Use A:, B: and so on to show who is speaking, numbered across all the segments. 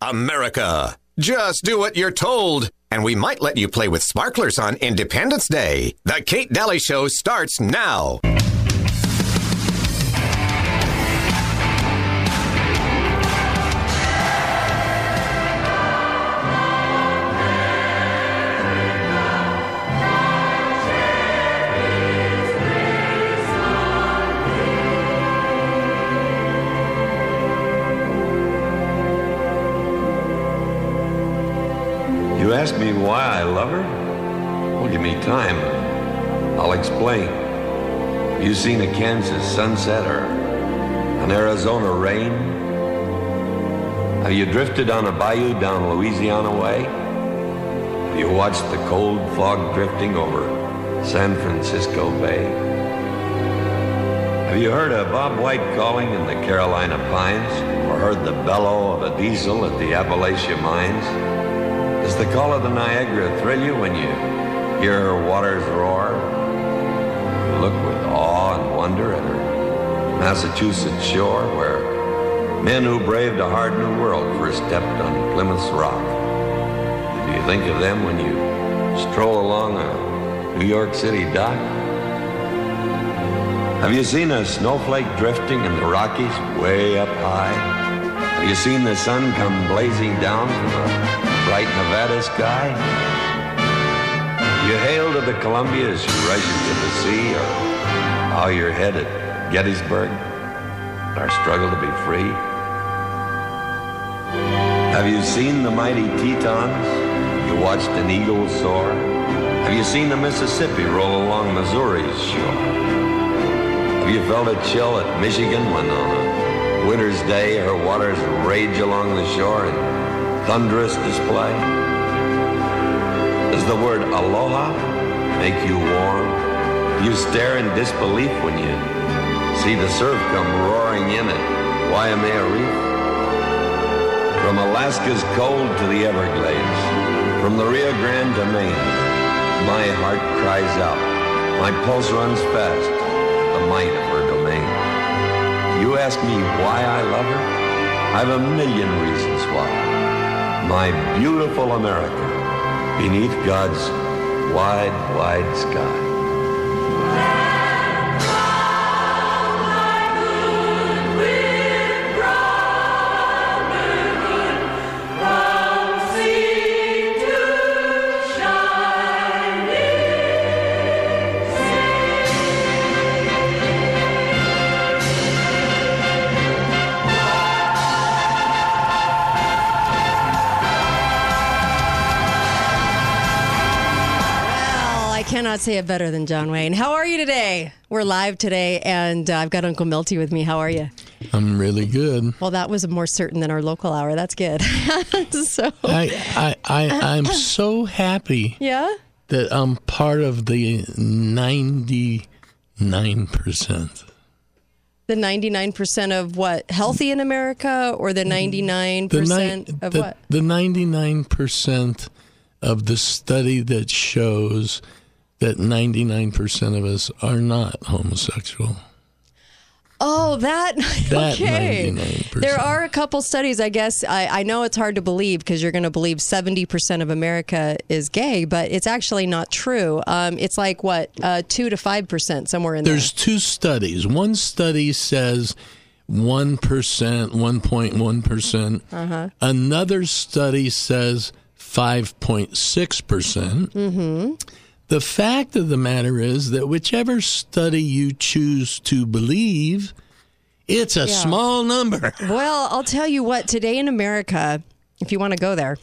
A: America. Just do what you're told, and we might let you play with sparklers on Independence Day. The Kate Dalley Show starts now.
B: Ask me why I love her? Well, give me time. I'll explain. Have you seen a Kansas sunset or an Arizona rain? Have you drifted on a bayou down Louisiana way? Have you watched the cold fog drifting over San Francisco Bay? Have you heard a Bob White calling in the Carolina pines or heard the bellow of a diesel at the Appalachia mines? Does the call of the Niagara thrill you when you hear her waters roar? Look with awe and wonder at her Massachusetts shore where men who braved a hard new world first stepped on Plymouth's rock. Do you think of them when you stroll along a New York City dock? Have you seen a snowflake drifting in the Rockies way up high? Have you seen the sun come blazing down from a bright Nevada sky? You hail to the Columbia as you rush into the sea, or how you're headed Gettysburg, our struggle to be free? Have you seen the mighty Tetons? You watched an eagle soar? Have you seen the Mississippi roll along Missouri's shore? Have you felt a chill at Michigan when on a winter's day her waters rage along the shore in thunderous display? Does the word aloha make you warm? You stare in disbelief when you see the surf come roaring in at Waimea Reef? From Alaska's cold to the Everglades, from the Rio Grande to Maine, my heart cries out, my pulse runs fast, the might of her domain. You ask me why I love her? I've a million reasons why. My beautiful America, beneath God's wide, wide sky.
C: Say it better than John Wayne. How are you today? We're live today, and uh, I've got Uncle Milty with me. How are you?
D: I'm really good.
C: Well, that was more certain than our local hour. That's good. so,
D: I, I, I, I'm so happy
C: yeah.
D: that I'm part of the 99%.
C: The 99% of what? Healthy in America or the 99%
D: The, ni-
C: of
D: the,
C: what?
D: the 99% of the study that shows that 99% of us are not homosexual.
C: Oh, that.
D: That
C: okay.
D: 99%.
C: There are a couple studies, I guess. I, I know it's hard to believe because you're going to believe 70% of America is gay, but it's actually not true. Um, it's like, what, uh, 2 to 5%, somewhere in there.
D: There's two studies. One study says 1%, 1.1%.
C: Uh-huh.
D: Another study says 5.6%. percent
C: Mm-hmm.
D: The fact of the matter is that whichever study you choose to believe, it's a
C: Yeah.
D: small number.
C: Well, I'll tell you what, today in America, if you want to go there,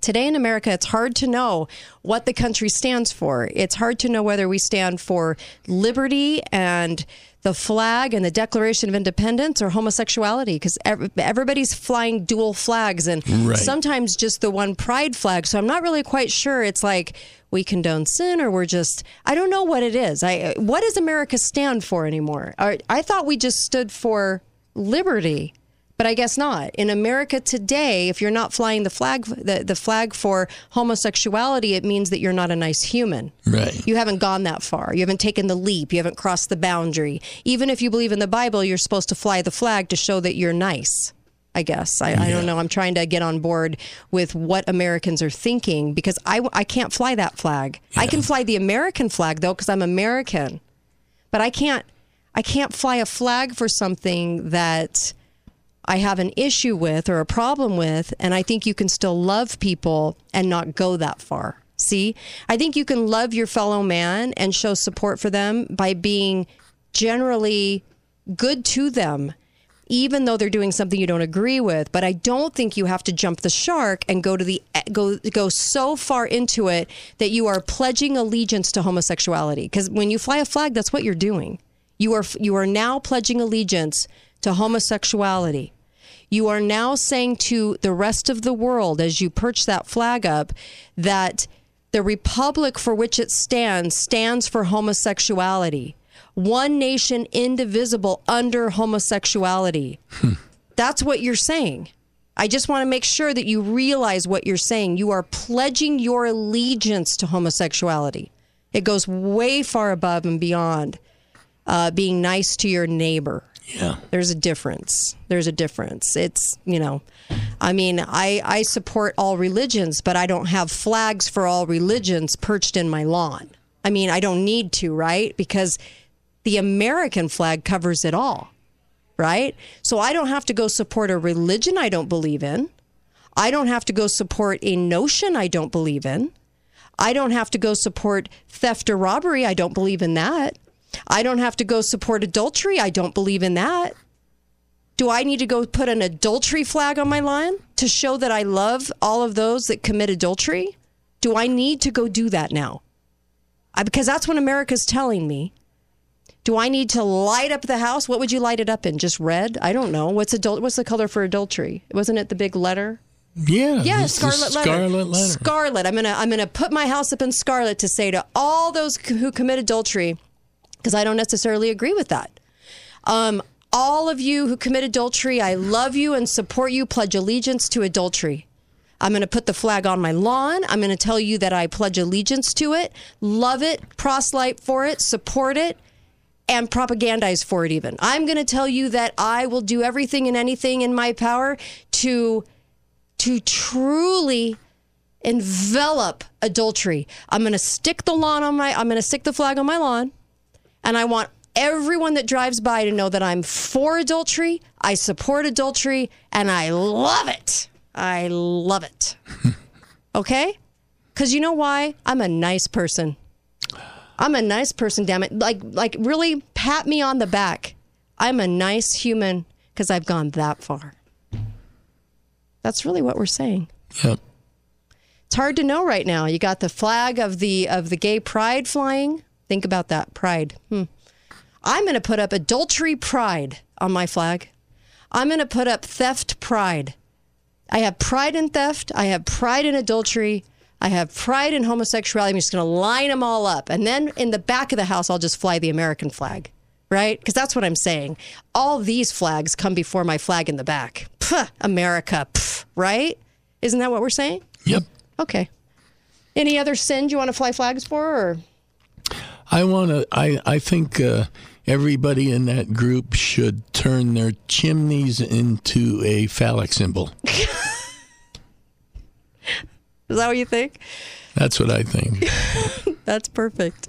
C: Today in America, it's hard to know what the country stands for. It's hard to know whether we stand for liberty and the flag and the Declaration of Independence or homosexuality because everybody's flying dual flags and
D: Right.
C: sometimes just the one pride flag. So I'm not really quite sure. It's like we condone sin or we're just, I don't know what it is. I, what does America stand for anymore? I, I thought we just stood for liberty. But I guess not. In America today, if you're not flying the flag, the, the flag for homosexuality, it means that you're not a nice human.
D: Right.
C: You haven't gone that far. You haven't taken the leap. You haven't crossed the boundary. Even if you believe in the Bible, you're supposed to fly the flag to show that you're nice. I guess. I, I don't know. I'm trying to get on board with what Americans are thinking because I, I can't fly that flag. I can fly the American flag though because I'm American, but I can't I can't fly a flag for something that I have an issue with or a problem with, and I think you can still love people and not go that far. See, I think you can love your fellow man and show support for them by being generally good to them, even though they're doing something you don't agree with. But I don't think you have to jump the shark and go to the go go so far into it that you are pledging allegiance to homosexuality. Because when you fly a flag, that's what you're doing. You are you are now pledging allegiance to homosexuality. You are now saying to the rest of the world as you perch that flag up that the republic for which it stands stands for homosexuality. One nation indivisible under homosexuality. That's what you're saying. I just want to make sure that you realize what you're saying. You are pledging your allegiance to homosexuality. It goes way far above and beyond uh, being nice to your neighbor.
D: Yeah.
C: There's a difference. There's a difference. It's, you know, I mean, I, I support all religions, but I don't have flags for all religions perched in my lawn. I mean, I don't need to, right? Because the American flag covers it all, right? So I don't have to go support a religion I don't believe in. I don't have to go support a notion I don't believe in. I don't have to go support theft or robbery. I don't believe in that. I don't have to go support adultery. I don't believe in that. Do I need to go put an adultery flag on my lawn to show that I love all of those that commit adultery? Do I need to go do that now? I, because that's what America's telling me. Do I need to light up the house? What would you light it up in? Just red? I don't know. What's adult? What's the color for adultery? Wasn't it the big letter?
D: Yeah.
C: Yeah, scarlet letter.
D: Scarlet letter.
C: Scarlet. I'm gonna I'm gonna put my house up in scarlet to say to all those who commit adultery, because I don't necessarily agree with that. Um, all of you who commit adultery, I love you and support you. Pledge allegiance to adultery. I'm going to put the flag on my lawn. I'm going to tell you that I pledge allegiance to it, love it, proselyte for it, support it, and propagandize for it even. I'm going to tell you that I will do everything and anything in my power to to truly envelop adultery. I'm going to stick the lawn on my I'm going to stick the flag on my lawn and I want everyone that drives by to know that I'm for adultery, I support adultery, and I love it. I love it. okay? Cuz you know why? I'm a nice person. I'm a nice person, damn it. Like like really pat me on the back. I'm a nice human cuz I've gone that far. That's really what we're saying.
D: Yep.
C: It's hard to know right now. You got the flag of the of the gay pride flying. Think about that pride. Hmm. I'm going to put up adultery pride on my flag. I'm going to put up theft pride. I have pride in theft. I have pride in adultery. I have pride in homosexuality. I'm just going to line them all up. And then in the back of the house, I'll just fly the American flag, right? Because that's what I'm saying. All these flags come before my flag in the back. Puh, America, pff, right? Isn't that what we're saying?
D: Yep.
C: Okay. Any other sins you want to fly flags for? Or
D: I want to. I I think uh, everybody in that group should turn their chimneys into a phallic symbol.
C: is that what you think?
D: That's what I think.
C: That's perfect.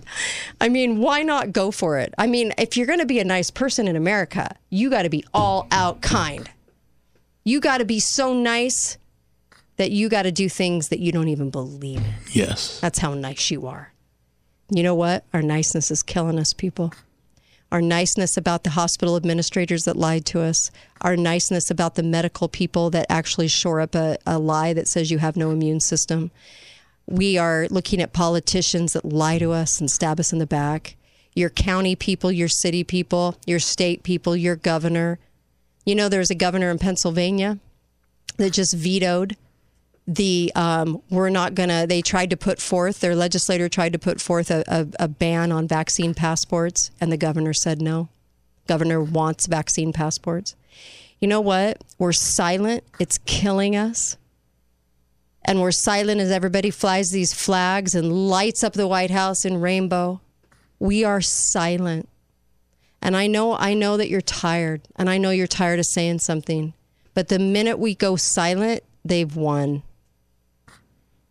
C: I mean, why not go for it? I mean, if you're going to be a nice person in America, you got to be all out kind. You got to be so nice that you got to do things that you don't even believe in.
D: Yes.
C: That's how nice you are. You know what? Our niceness is killing us, people. Our niceness about the hospital administrators that lied to us, our niceness about the medical people that actually shore up a, a lie that says you have no immune system. We are looking at politicians that lie to us and stab us in the back. Your county people, your city people, your state people, your governor. You know, there's a governor in Pennsylvania that just vetoed the um, we're not gonna they tried to put forth their legislator tried to put forth a, a, a, ban on vaccine passports and the governor said no. Governor wants vaccine passports. You know what? We're silent. It's killing us. And we're silent as everybody flies these flags and lights up the white house in rainbow. We are silent. And i know i know that you're tired and i know you're tired of saying something But the minute we go silent, they've won.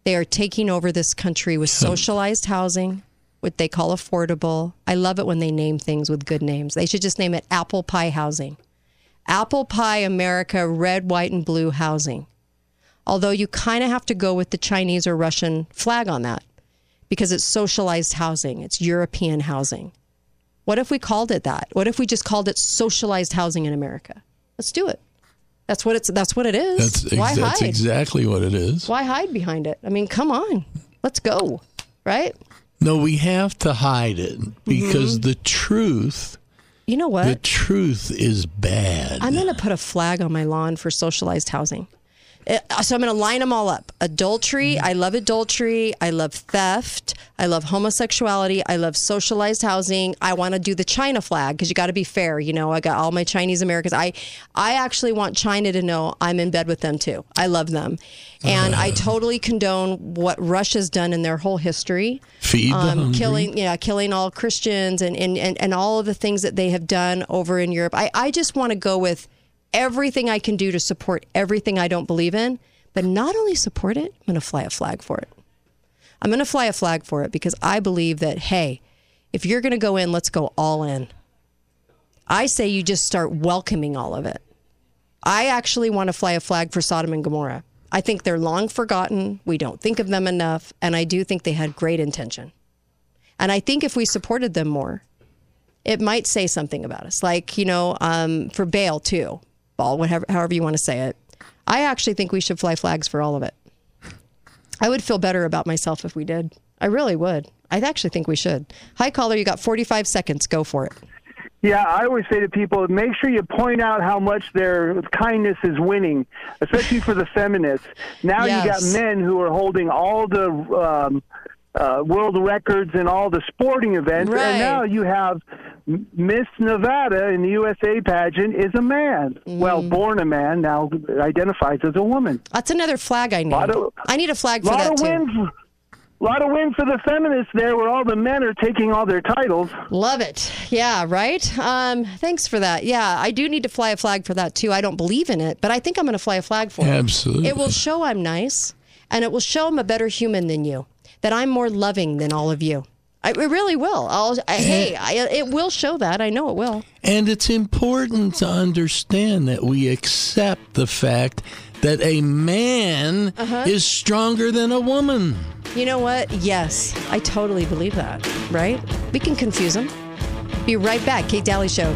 C: They are taking over this country with socialized housing, what they call affordable. I love it when they name things with good names. They should just name it apple pie housing. Apple pie America, red, white, and blue housing. Although you kind of have to go with the Chinese or Russian flag on that because it's socialized housing, it's European housing. What if we called it that? What if we just called it socialized housing in America? Let's do it. That's what it's. That's what it is.
D: That's, ex-
C: Why
D: that's
C: hide?
D: exactly what it is.
C: Why hide behind it? I mean, come on, let's go. Right?
D: No, we have to hide it because
C: Mm-hmm.
D: the truth,
C: You know what?
D: the truth is bad.
C: I'm going to put a flag on my lawn for socialized housing. Uh, So I'm going to line them all up. Adultery. I love adultery. I love theft. I love homosexuality. I love socialized housing. I want to do the China flag because you got to be fair. You know, I got all my Chinese Americans. I, I actually want China to know I'm in bed with them too. I love them. And I totally condone what Russia's done in their whole history
D: Feed
C: um, killing yeah killing all christians and, and, and, and all of the things that they have done over in europe i, I just want to go with everything i can do to support everything i don't believe in but not only support it i'm going to fly a flag for it i'm going to fly a flag for it because i believe that hey if you're going to go in let's go all in i say you just start welcoming all of it I actually want to fly a flag for Sodom and Gomorrah. I think they're long forgotten. We don't think of them enough. And I do think they had great intention. And I think if we supported them more, it might say something about us. Like, you know, um, for Baal, too, Whatever, however you want to say it. I actually think we should fly flags for all of it. I would feel better about myself if we did. I really would. I actually think we should. Hi, caller. You got 45 seconds. Go for it.
E: Yeah, I always say to people, make sure you point out how much their kindness is winning, especially for the feminists. Now you got men who are holding all the um, uh, world records and all the sporting events,
C: Right.
E: and now you have Miss Nevada in the USA pageant is a man.
C: Mm.
E: Well, born a man, now identifies as a woman.
C: That's another flag I need.
E: Of-
C: I need a flag
E: A
C: for
E: lot
C: that
E: of
C: too.
E: wins. A lot of wins for the feminists there, where all the men are taking all their titles.
C: Love it. Yeah, right. Um, thanks for that. Yeah, I do need to fly a flag for that too. I don't believe in it, but I think I'm going to fly a flag for it.
D: Absolutely.
C: It will show I'm nice, and it will show I'm a better human than you. That I'm more loving than all of you. I, it really will. I'll, I, hey, I, it will show that. I know it will.
D: And it's important to understand that we accept the fact that a man
C: Uh-huh.
D: is stronger than a woman.
C: You know what? Yes, I totally believe that. Right? We can confuse them. Be right back. Kate Dalley Show.